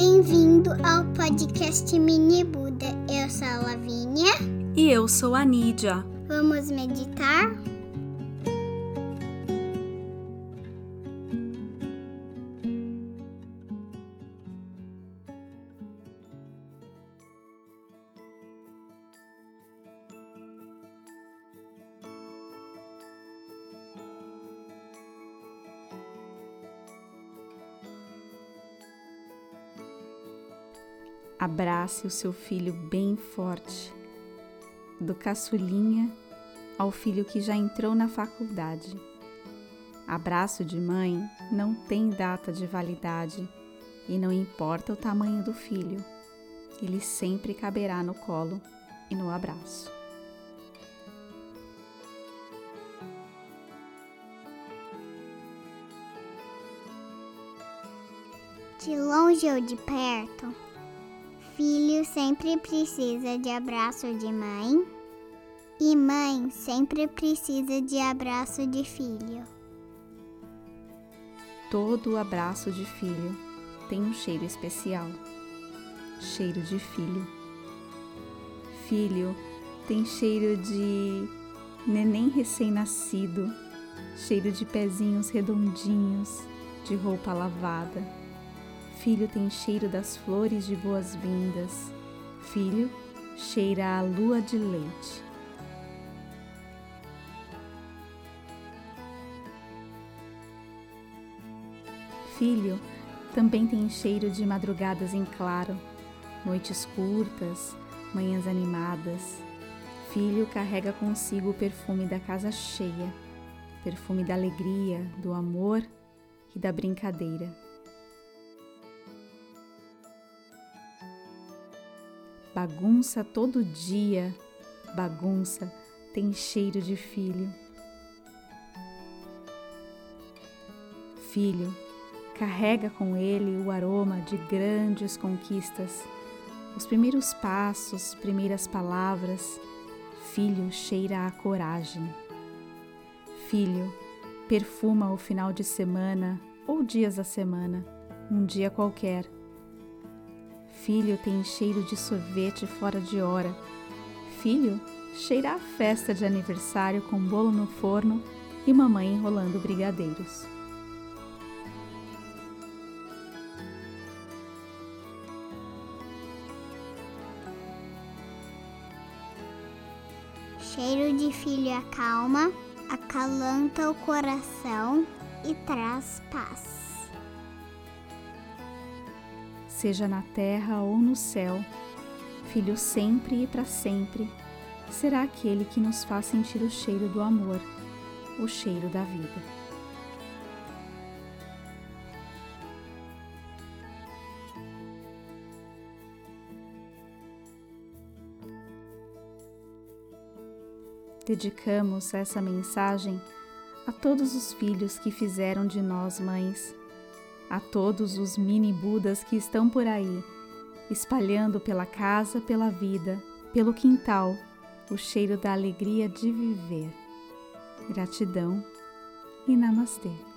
Bem-vindo ao podcast Mini Buda. Eu sou a Lavínia. E eu sou a Nídia. Vamos meditar? Abrace o seu filho bem forte, do caçulinha ao filho que já entrou na faculdade. Abraço de mãe não tem data de validade e não importa o tamanho do filho, ele sempre caberá no colo e no abraço. De longe ou de perto, filho sempre precisa de abraço de mãe e mãe sempre precisa de abraço de filho. Todo abraço de filho tem um cheiro especial cheiro de filho. Filho tem cheiro de neném recém-nascido, cheiro de pezinhos redondinhos, de roupa lavada Filho tem cheiro das flores de boas-vindas. Filho cheira a lua de leite. Filho também tem cheiro de madrugadas em claro, noites curtas, manhãs animadas. Filho carrega consigo o perfume da casa cheia, perfume da alegria, do amor e da brincadeira. Bagunça todo dia, bagunça tem cheiro de filho. Filho carrega com ele o aroma de grandes conquistas, os primeiros passos, primeiras palavras. Filho cheira a coragem. Filho perfuma o final de semana ou dias da semana, um dia qualquer Filho tem cheiro de sorvete fora de hora. Filho cheira a festa de aniversário com bolo no forno e mamãe enrolando brigadeiros. Cheiro de filho acalma, acalanta o coração e traz paz seja na terra ou no céu, Filho sempre e para sempre, será aquele que nos faz sentir o cheiro do amor, o cheiro da vida. Dedicamos essa mensagem a todos os filhos que fizeram de nós mães a todos os mini Budas que estão por aí, espalhando pela casa, pela vida, pelo quintal, o cheiro da alegria de viver. Gratidão e Namastê.